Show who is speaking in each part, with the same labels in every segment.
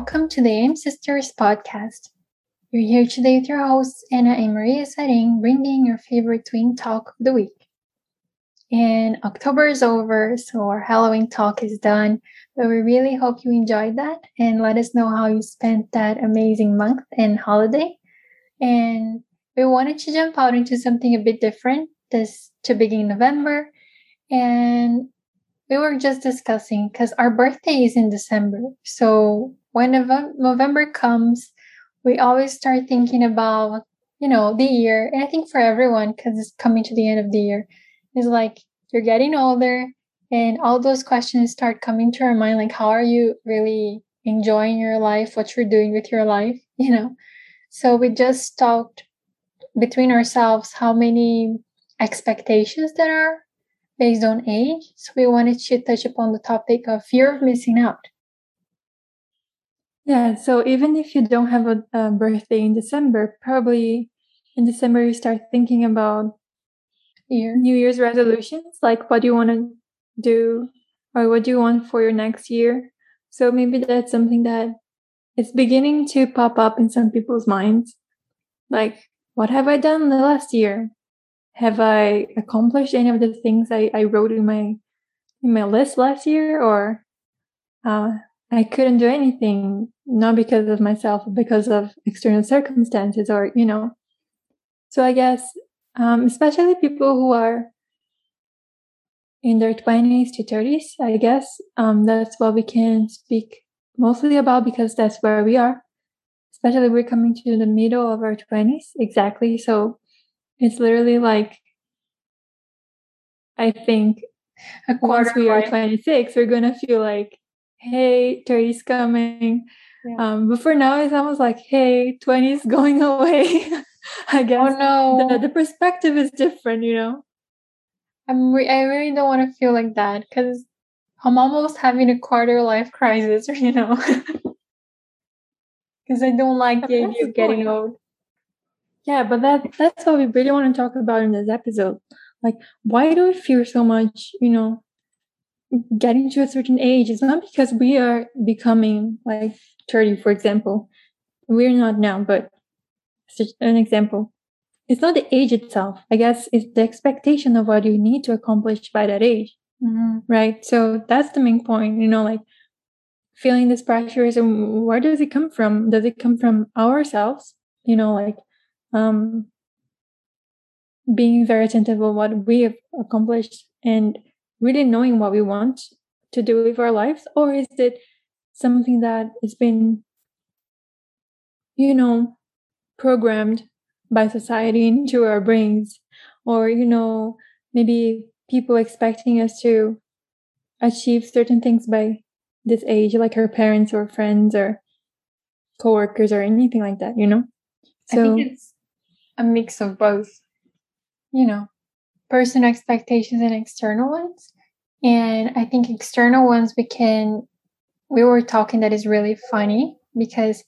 Speaker 1: welcome to the AIM Sisters podcast. We're here today with your hosts, Anna and Maria Saring, bringing your favorite twin talk of the week. And October is over, so our Halloween talk is done. But we really hope you enjoyed that and let us know how you spent that amazing month and holiday. And we wanted to jump out into something a bit different this to begin November. And we were just discussing because our birthday is in December. So when November comes, we always start thinking about, you know, the year. And I think for everyone, because it's coming to the end of the year, is like you're getting older and all those questions start coming to our mind. Like, how are you really enjoying your life? What you're doing with your life, you know? So we just talked between ourselves how many expectations there are based on age. So we wanted to touch upon the topic of fear of missing out.
Speaker 2: Yeah, so even if you don't have a, a birthday in December, probably in December you start thinking about
Speaker 1: Year.
Speaker 2: New Year's resolutions, like what do you want to do or what do you want for your next year. So maybe that's something that is beginning to pop up in some people's minds. Like, what have I done the last year? Have I accomplished any of the things I, I wrote in my in my list last year? Or uh, I couldn't do anything not because of myself because of external circumstances or you know. So I guess um, especially people who are in their 20s to 30s I guess um, that's what we can speak mostly about because that's where we are. Especially we're coming to the middle of our 20s exactly. So it's literally like, I think once we are 26, we're going to feel like, hey, 30's coming. Yeah. Um, but for now, it's almost like, hey, 20 is going away. I guess.
Speaker 1: Oh, no.
Speaker 2: The, the perspective is different, you know?
Speaker 1: I'm re- I really don't want to feel like that because I'm almost having a quarter life crisis, you know? Because I don't like the idea of getting old.
Speaker 2: Yeah, but that that's what we really want to talk about in this episode. Like, why do we fear so much, you know, getting to a certain age? It's not because we are becoming like 30, for example. We're not now, but an example. It's not the age itself. I guess it's the expectation of what you need to accomplish by that age.
Speaker 1: Mm-hmm.
Speaker 2: Right. So that's the main point, you know, like feeling this pressure is where does it come from? Does it come from ourselves? You know, like um, being very attentive of what we have accomplished and really knowing what we want to do with our lives? Or is it something that has been you know programmed by society into our brains? Or you know maybe people expecting us to achieve certain things by this age like our parents or friends or coworkers or anything like that you know?
Speaker 1: So I think it's a mix of both, you know, personal expectations and external ones. And I think external ones we can, we were talking that is really funny because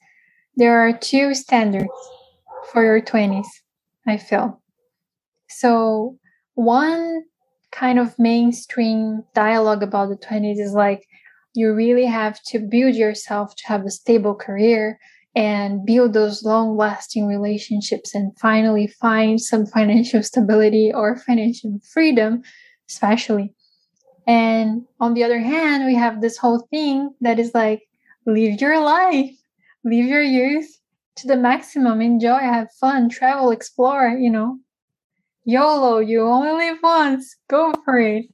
Speaker 1: there are two standards for your 20s, I feel. So, one kind of mainstream dialogue about the 20s is like, you really have to build yourself to have a stable career and build those long lasting relationships and finally find some financial stability or financial freedom, especially. And on the other hand, we have this whole thing that is like, live your life, live your youth to the maximum, enjoy, have fun, travel, explore, you know. YOLO, you only live once, go for it.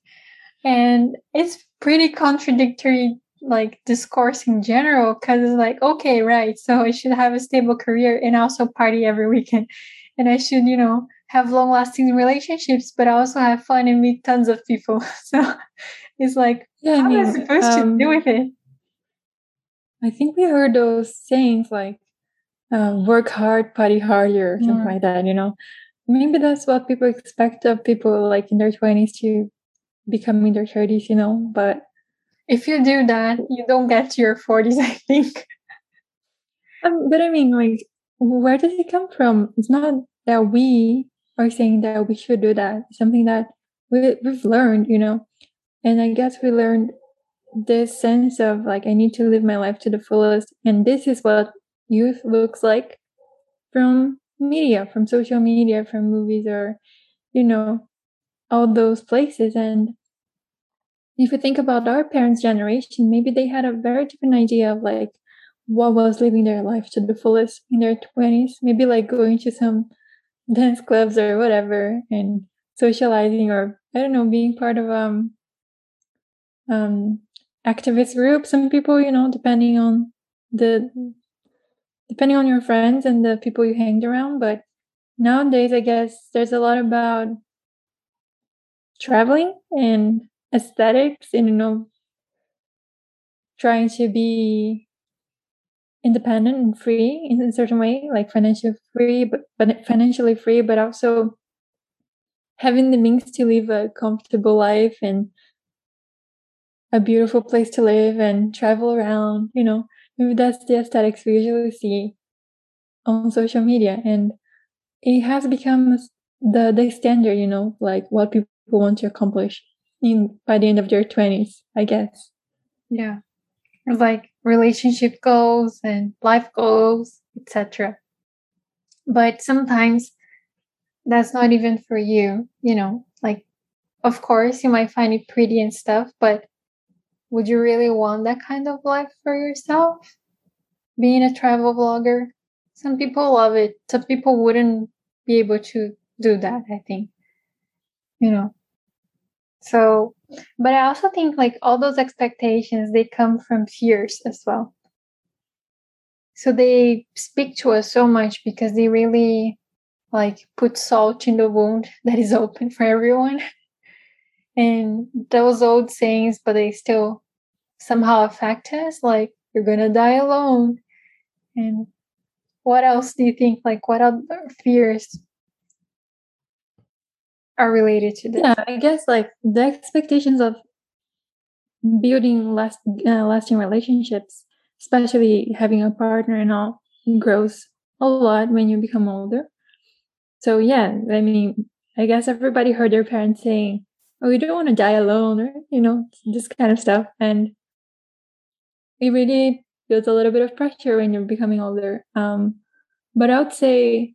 Speaker 1: And it's pretty contradictory like discourse in general because it's like okay right so i should have a stable career and also party every weekend. And i should you know have long lasting relationships but also have fun and meet tons of people. So it's like yeah, how I mean, am i supposed um, to do with it?
Speaker 2: I think we heard those sayings like uh, work hard party harder or something yeah. like that you know? Maybe that's what people expect of people like in their 20s to become in their 30s you know? But
Speaker 1: if you do that, you don't get to your 40s, I think.
Speaker 2: Um, but I mean, like, where does it come from? It's not that we are saying that we should do that. It's something that we, we've learned, you know. And I guess we learned this sense of like I need to live my life to the fullest, and this is what youth looks like from media, from social media, from movies, or you know, all those places. And if you think about our parents' generation, maybe they had a very different idea of like what was living their life to the fullest in their 20s, maybe like going to some dance clubs or whatever and socializing or I don't know, being part of um um activist group. Some people, you know, depending on the depending on your friends and the people you hanged around. But nowadays I guess there's a lot about traveling and aesthetics and you know trying to be independent and free in a certain way like financially free but, but financially free but also having the means to live a comfortable life and a beautiful place to live and travel around you know. Maybe that's the aesthetics we usually see on social media and it has become the the standard you know like what people want to accomplish in by the end of their 20s i guess.
Speaker 1: Yeah. Like relationship goals and life goals etc but sometimes that's not even for you you know like of course you might find it pretty and stuff but would you really want that kind of life for yourself? Being a travel vlogger? Some people love it. Some people wouldn't be able to do that i think. You know so, but I also think like all those expectations, they come from fears as well. So they speak to us so much because they really like put salt in the wound that is open for everyone. And those old sayings, but they still somehow affect us, like you're gonna die alone. And what else do you think? Like, what other fears are related to this.
Speaker 2: Yeah, I guess like the expectations of building last uh, lasting relationships, especially having a partner and all, grows a lot when you become older. So yeah, I mean, I guess everybody heard their parents saying, "Oh, you don't want to die alone," or you know, this kind of stuff, and it really builds a little bit of pressure when you're becoming older. Um, but I would say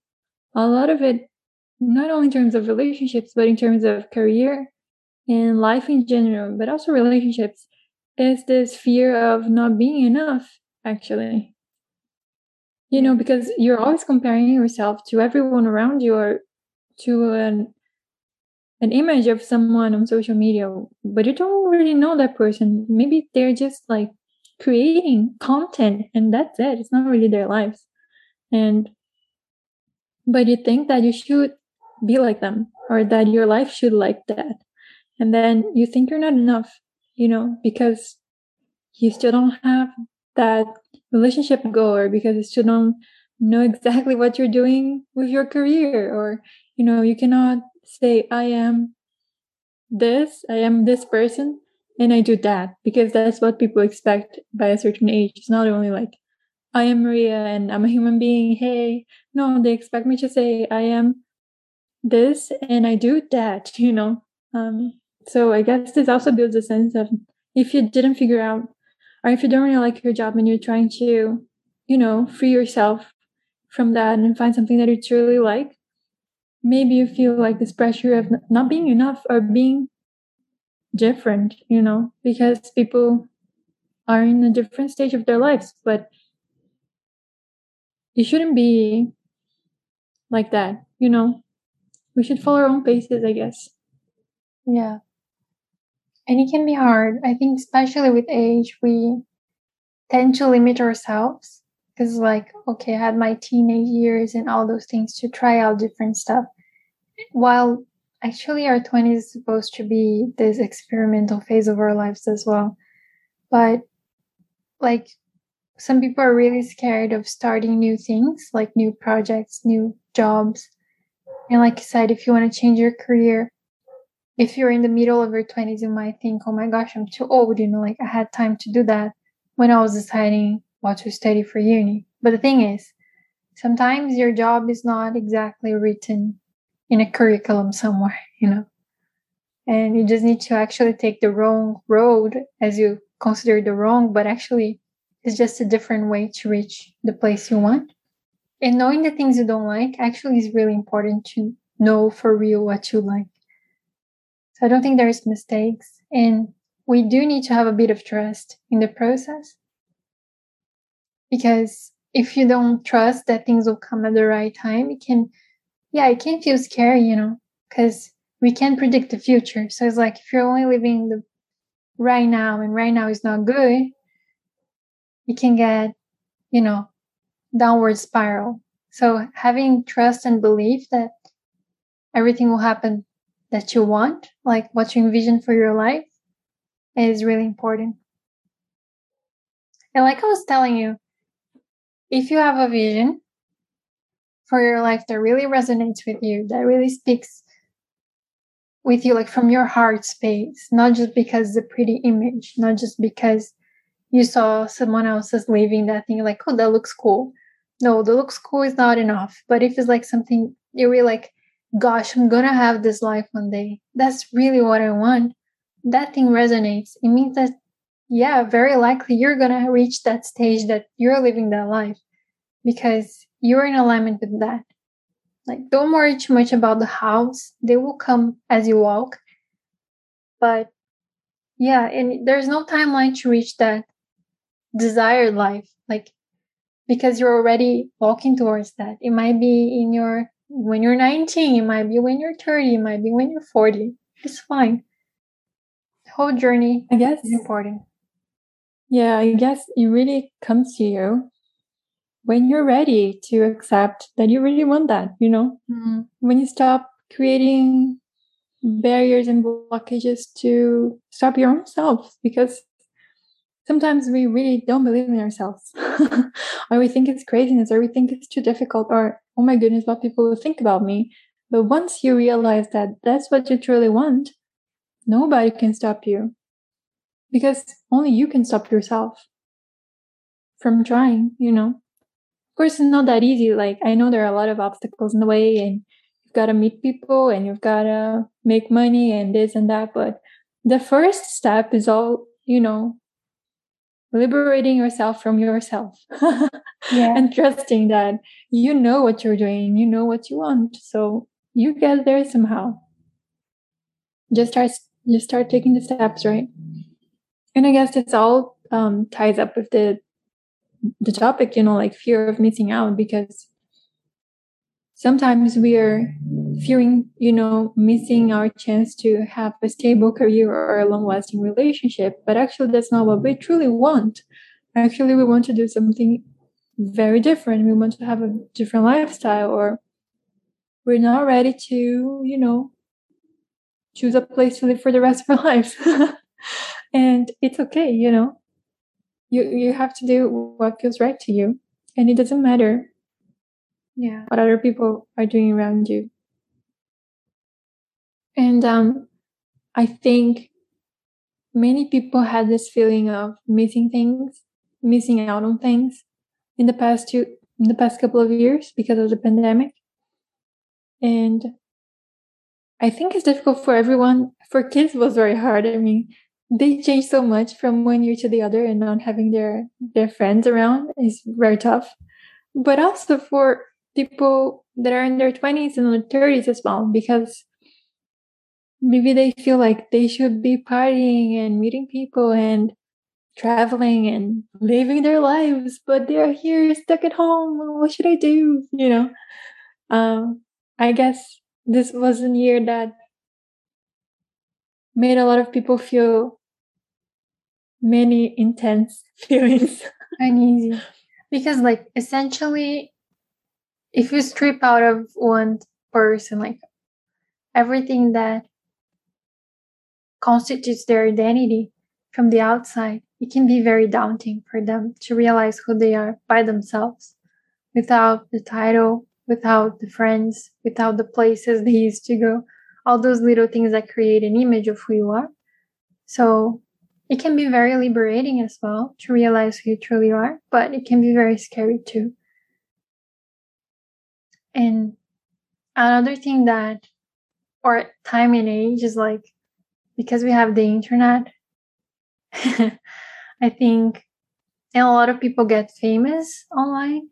Speaker 2: a lot of it not only in terms of relationships, but in terms of career and life in general, but also relationships, is this fear of not being enough, actually. You know, because you're always comparing yourself to everyone around you or to an an image of someone on social media, but you don't really know that person. Maybe they're just like creating content and that's it. It's not really their lives. And but you think that you should be like them or that your life should like that. And then you think you're not enough you know because you still don't have that relationship goal or because you still don't know exactly what you're doing with your career or you know you cannot say i am this i am this person and i do that. Because that's what people expect by a certain age. It's not only like i am maria and i'm a human being hey. No they expect me to say i am this and I do that, you know. Um, so I guess this also builds a sense of if you didn't figure out, or if you don't really like your job and you're trying to, you know, free yourself from that and find something that you truly like, maybe you feel like this pressure of not being enough or being different, you know, because people are in a different stage of their lives, but you shouldn't be like that, you know we should follow our own paces, I guess.
Speaker 1: Yeah. And it can be hard. I think, especially with age, we tend to limit ourselves because, like, okay, I had my teenage years and all those things to try out different stuff. While actually, our 20s is supposed to be this experimental phase of our lives as well. But, like, some people are really scared of starting new things, like new projects, new jobs and like you said, if you want to change your career, if you're in the middle of your 20s, you might think, oh my gosh, I'm too old. You know, like I had time to do that when I was deciding what to study for uni. But the thing is, sometimes your job is not exactly written in a curriculum somewhere, you know, and you just need to actually take the wrong road, as you consider the wrong, but actually it's just a different way to reach the place you want. And knowing the things you don't like actually is really important to know for real what you like. So I don't think there's mistakes. And we do need to have a bit of trust in the process. Because if you don't trust that things will come at the right time, it can, yeah, it can feel scary, you know, because we can't predict the future. So it's like if you're only living the right now and right now is not good, you can get, you know, downward spiral. So having trust and belief that everything will happen that you want, like what you envision for your life, is really important. And like I was telling you, if you have a vision for your life that really resonates with you, that really speaks with you, like from your heart space, not just because it's a pretty image, not just because you saw someone else's living that thing, like, oh, that looks cool. No, the looks cool is not enough. But if it's like something you're really like, gosh, I'm gonna have this life one day. That's really what I want. That thing resonates. It means that, yeah, very likely you're gonna reach that stage that you're living that life because you're in alignment with that. Like, don't worry too much about the hows. They will come as you walk. But yeah, and there's no timeline to reach that desired life. Like, because you're already walking towards that. It might be in your when you're 19, it might be when you're 30, it might be when you're 40. It's fine. The whole journey,
Speaker 2: I guess,
Speaker 1: is important.
Speaker 2: Yeah, I guess it really comes to you when you're ready to accept that you really want that, you know?
Speaker 1: Mm-hmm.
Speaker 2: When you stop creating barriers and blockages to stop your own self because sometimes we really don't believe in ourselves. Or we think it's craziness or we think it's too difficult or oh my goodness what people will think about me. But once you realize that that's what you truly want nobody can stop you. Because only you can stop yourself from trying you know? Of course it's not that easy. Like i know there are a lot of obstacles in the way and you've got to meet people and you've got to make money and this and that. But the first step is all you know liberating yourself from yourself
Speaker 1: Yeah.
Speaker 2: and trusting that you know what you're doing, you know what you want. So you get there somehow. Just start just start taking the steps, right? And I guess it's all um, ties up with the the topic, you know, like fear of missing out because sometimes we are fearing, you know, missing our chance to have a stable career or a long lasting relationship. But actually, that's not what we truly want. Actually, we want to do something very different. We want to have a different lifestyle, or we're not ready to, you know, choose a place to live for the rest of our lives. and it's okay, you know. You you have to do what feels right to you. And it doesn't matter
Speaker 1: Yeah.
Speaker 2: what other people are doing around you. And um, I think many people had this feeling of missing things, missing out on things in the past two, in the past couple of years because of the pandemic. And I think it's difficult for everyone. For kids, was very hard. I mean, they change so much from one year to the other, and not having their their friends around is very tough. But also for people that are in their 20s and their 30s as well because maybe they feel like they should be partying and meeting people and traveling and living their lives but they're here stuck at home. What should i do? You know? Um i guess this was a year that made a lot of people feel many intense feelings.
Speaker 1: Uneasy. Because like essentially if you strip out of one person like everything that constitutes their identity from the outside, it can be very daunting for them to realize who they are by themselves without the title, without the friends, without the places they used to go, all those little things that create an image of who you are. So it can be very liberating as well to realize who you truly are, but it can be very scary too. And another thing that, or time and age is like, because we have the internet, I think and a lot of people get famous online,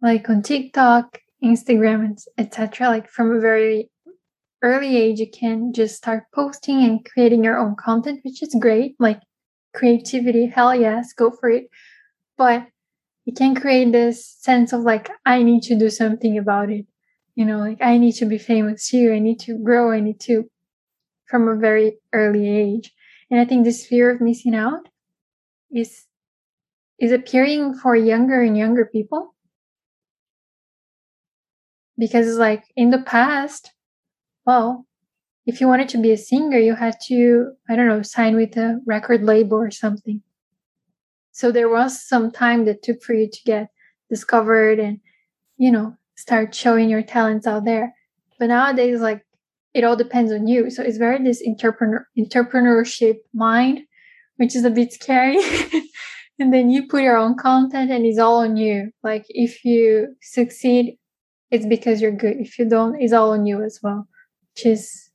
Speaker 1: like on TikTok, Instagram, etc. Like from a very early age, you can just start posting and creating your own content, which is great. Like creativity, hell yes, go for it. But you can create this sense of like, I need to do something about it. You know, like I need to be famous here. I need to grow. I need to, from a very early age. And I think this fear of missing out is is appearing for younger and younger people because it's like in the past well if you wanted to be a singer you had to i don't know sign with a record label or something so there was some time that took for you to get discovered and you know start showing your talents out there. But nowadays like it all depends on you. So it's very this entrepreneur entrepreneurship mind which is a bit scary. And then you put your own content and it's all on you. Like if you succeed it's because you're good. If you don't it's all on you as well which is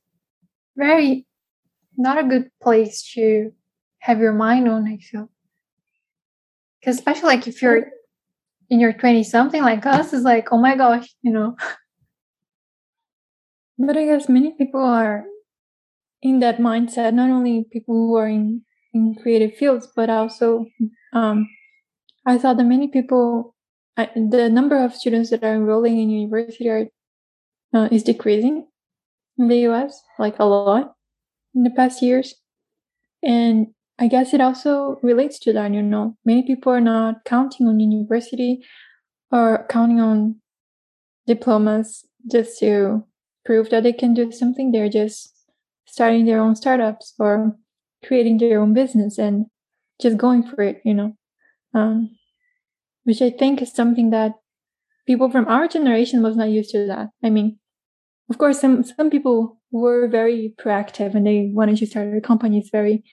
Speaker 1: very not a good place to have your mind on i feel because especially like if you're in your 20 something like us is like oh my gosh you know
Speaker 2: but i guess many people are in that mindset not only people who are in in creative fields but also um, I saw that many people, I, the number of students that are enrolling in university are, uh, is decreasing in the US, like a lot in the past years. And I guess it also relates to that, you know, many people are not counting on university or counting on diplomas just to prove that they can do something. They're just starting their own startups or creating their own business. And just going for it, you know, um, which I think is something that people from our generation was not used to that. I mean, of course, some some people were very proactive and they wanted to start their companies very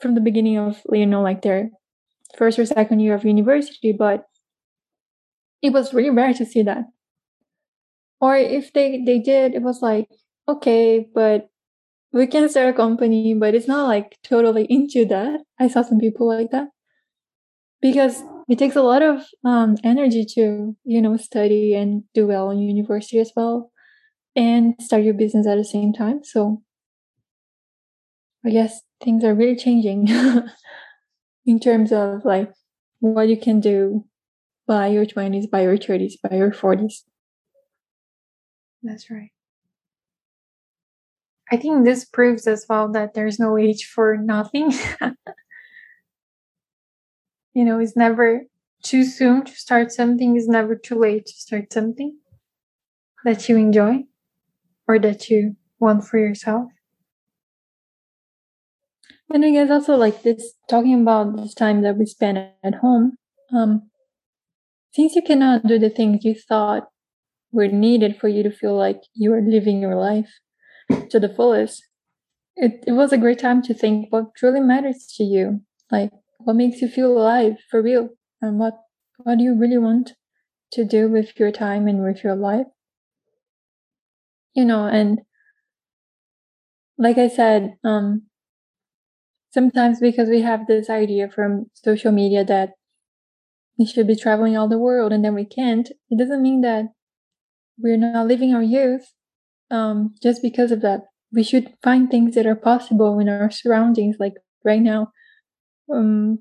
Speaker 2: from the beginning of you know like their first or second year of university, but it was really rare to see that. Or if they they did, it was like okay, but we can start a company, but it's not like totally into that. I saw some people like that because it takes a lot of um, energy to, you know, study and do well in university as well and start your business at the same time. So I guess things are really changing in terms of like what you can do by your 20s, by your 30s, by your 40s.
Speaker 1: That's right. I think this proves as well that there's no age for nothing. you know, it's never too soon to start something, it's never too late to start something that you enjoy or that you want for yourself.
Speaker 2: And I guess also like this talking about this time that we spend at home, um, since you cannot do the things you thought were needed for you to feel like you are living your life, to the fullest. It, it was a great time to think what truly matters to you, like what makes you feel alive for real, and what what do you really want to do with your time and with your life. You know, and like I said, um, sometimes because we have this idea from social media that we should be traveling all the world and then we can't, it doesn't mean that we're not living our youth um, just because of that. We should find things that are possible in our surroundings, like right now. Um,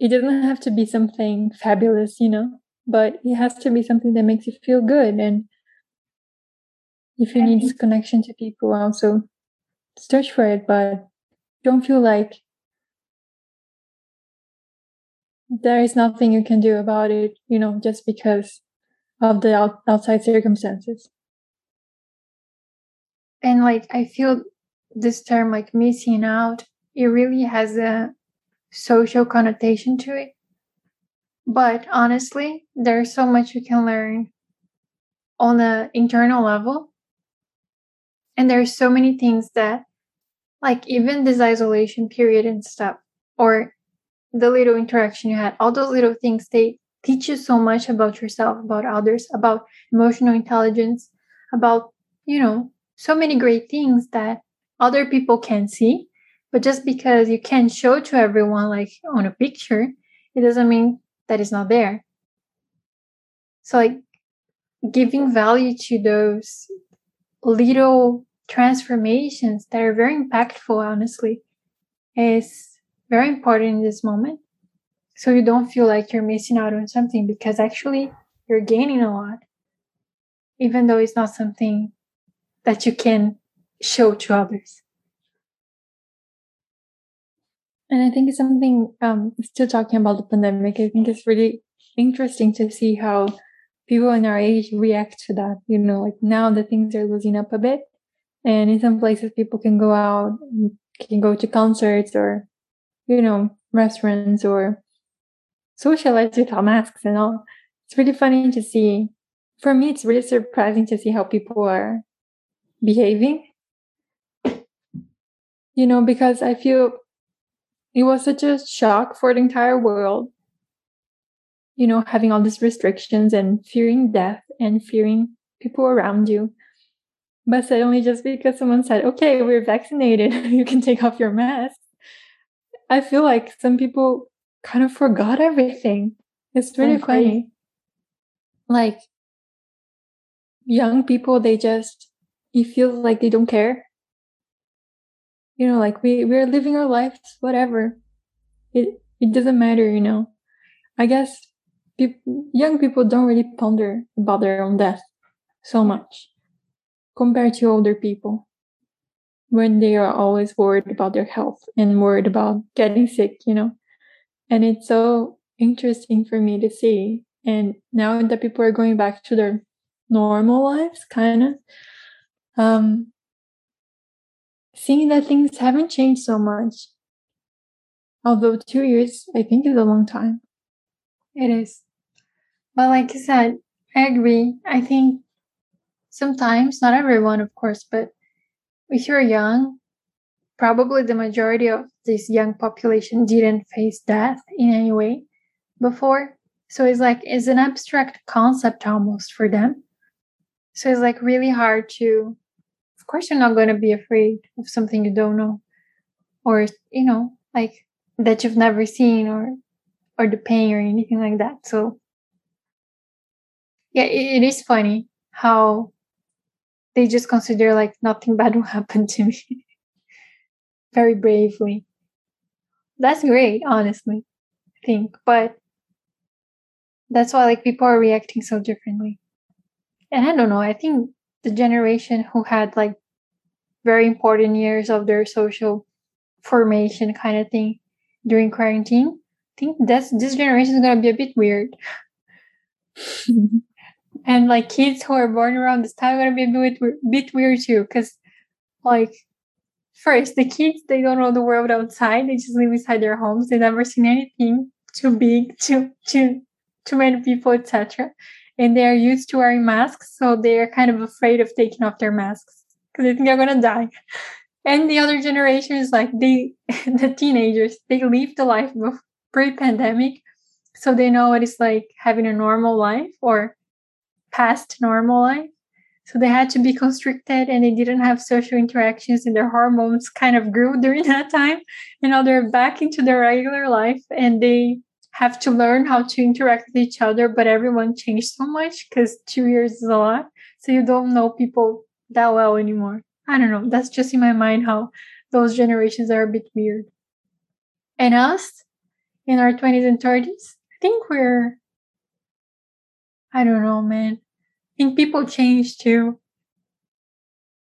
Speaker 2: it doesn't have to be something fabulous, you know, but it has to be something that makes you feel good. And if you need this connection to people, also search for it, but don't feel like there is nothing you can do about it, you know, just because of the out- outside circumstances.
Speaker 1: And like i feel this term like missing out it really has a social connotation to it. But honestly there's so much you can learn on the internal level. And there's so many things that like even this isolation period and stuff or the little interaction you had all those little things they teach you so much about yourself about others about emotional intelligence about you know so many great things that other people can see But just because you can't show to everyone like on a picture, it doesn't mean that it's not there. So like giving value to those little transformations that are very impactful, honestly, is very important in this moment. So you don't feel like you're missing out on something because actually you're gaining a lot, even though it's not something that you can show to others.
Speaker 2: And I think it's something, um, still talking about the pandemic, I think it's really interesting to see how people in our age react to that. You know, like now the things are losing up a bit. And in some places, people can go out, can go to concerts or, you know, restaurants or socialize without masks and all. It's really funny to see. For me, it's really surprising to see how people are behaving. You know, because I feel it was such a shock for the entire world. You know, having all these restrictions and fearing death and fearing people around you. But suddenly, just because someone said, okay, we're vaccinated, you can take off your mask, I feel like some people kind of forgot everything. It's really funny. Like, young people, they just, you feel like they don't care. You know, like we, we're living our lives, whatever. It, it doesn't matter, you know. I guess young people don't really ponder about their own death so much compared to older people when they are always worried about their health and worried about getting sick, you know. And it's so interesting for me to see. And now that people are going back to their normal lives, kind of, um, seeing that things haven't changed so much. Although two years, I think, is a long time.
Speaker 1: It is. But like I said, I agree. I think sometimes, not everyone, of course, but if you're young, probably the majority of this young population didn't face death in any way before. So it's like it's an abstract concept almost for them. So it's like really hard to of course you're not going to be afraid of something you don't know or you know like that you've never seen or or the pain or anything like that. So yeah, it, it is funny how they just consider like nothing bad will happen to me very bravely. That's great, honestly, I think. But that's why like people are reacting so differently. And I don't know, I think the generation who had like very important years of their social formation kind of thing during quarantine, I think that's this generation is gonna be a bit weird. and like kids who are born around this time are gonna be a bit, bit weird too, because like first the kids they don't know the world outside they just live inside their homes they never seen anything too big too too too many people etc and they are used to wearing masks so they are kind of afraid of taking off their masks because they think they're gonna die. And the other generation is like they the teenagers they live the life of pre-pandemic so they know what it's like having a normal life or past normal life so they had to be constricted and they didn't have social interactions and their hormones kind of grew during that time. And now they're back into their regular life and they have to learn how to interact with each other. But everyone changed so much because two years is a lot. So you don't know people that well anymore. I don't know. That's just in my mind how those generations are a bit weird. And us in our 20s and 30s, I think we're, I don't know, man think people change too.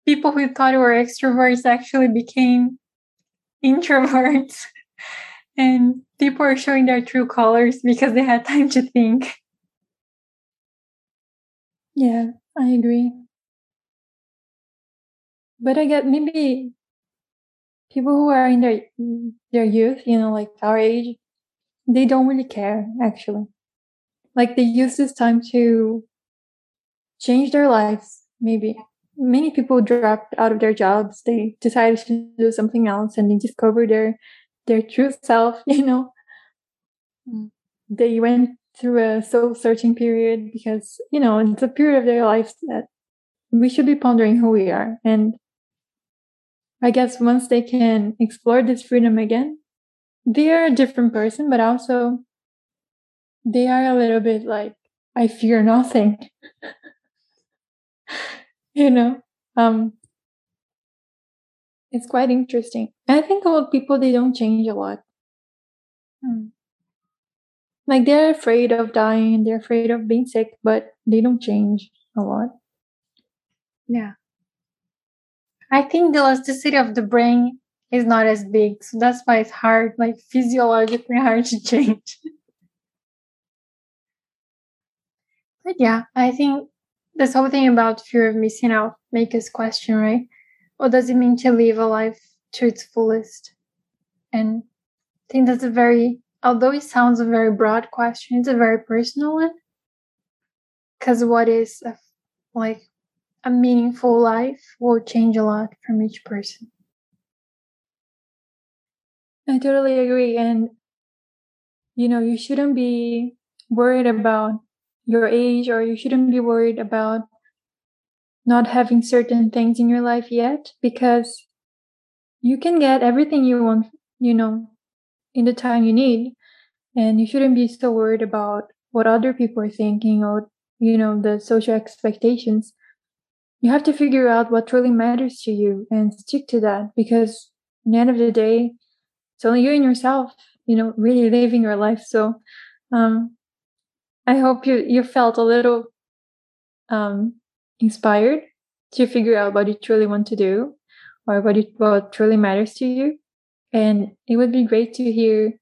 Speaker 1: People who thought were extroverts actually became introverts. and people are showing their true colors because they had time to think.
Speaker 2: Yeah, I agree. But I get maybe people who are in their their youth, you know, like our age, they don't really care actually. Like they use this time to change their lives. Maybe many people dropped out of their jobs. They decided to do something else and they discovered their their true self. You know, they went through a soul searching period because you know it's a period of their lives that we should be pondering who we are and I guess once they can explore this freedom again, they are a different person, but also they are a little bit like, I fear nothing. you know? Um it's quite interesting. I think old people they don't change a lot. Hmm. Like they're afraid of dying, they're afraid of being sick, but they don't change a lot.
Speaker 1: Yeah. I think the elasticity of the brain is not as big, so that's why it's hard, like physiologically hard to change. but yeah, I think this whole thing about fear of missing out make us question, right? What does it mean to live a life to its fullest? And I think that's a very, although it sounds a very broad question, it's a very personal one. Because what is a, like a meaningful life will change a lot from each person.
Speaker 2: I totally agree. And, you know, you shouldn't be worried about your age or you shouldn't be worried about not having certain things in your life yet because you can get everything you want, you know, in the time you need. And you shouldn't be so worried about what other people are thinking or, you know, the social expectations. You have to figure out what really matters to you and stick to that because at the end of the day, it's only you and yourself, you know, really living your life. So, um, I hope you, you felt a little, um, inspired to figure out what you truly want to do or what, you, what truly matters to you. And it would be great to hear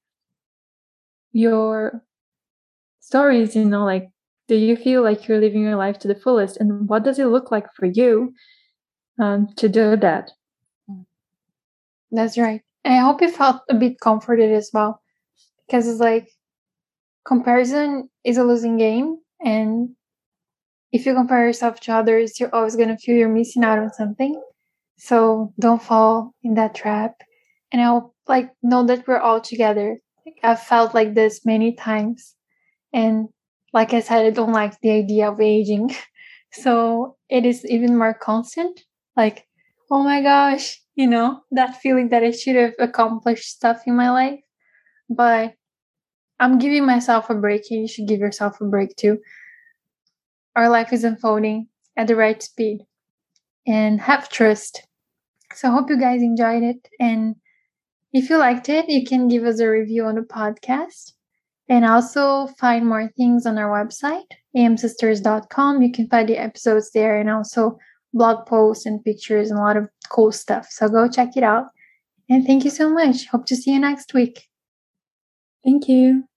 Speaker 2: your stories, you know, like, do you feel like you're living your life to the fullest? And what does it look like for you um, to do that?
Speaker 1: That's right. And I hope you felt a bit comforted as well. Because it's like comparison is a losing game. And if you compare yourself to others, you're always going to feel you're missing out on something. So don't fall in that trap. And I'll like know that we're all together. Like, I've felt like this many times. And like I said, I don't like the idea of aging. So it is even more constant. Like, oh my gosh, you know, that feeling that I should have accomplished stuff in my life. But I'm giving myself a break. and You should give yourself a break too. Our life is unfolding at the right speed and have trust. So I hope you guys enjoyed it. And if you liked it, you can give us a review on the podcast and also find more things on our website, amsisters.com. You can find the episodes there and also blog posts and pictures and a lot of cool stuff. So go check it out. And thank you so much. Hope to see you next week.
Speaker 2: Thank you.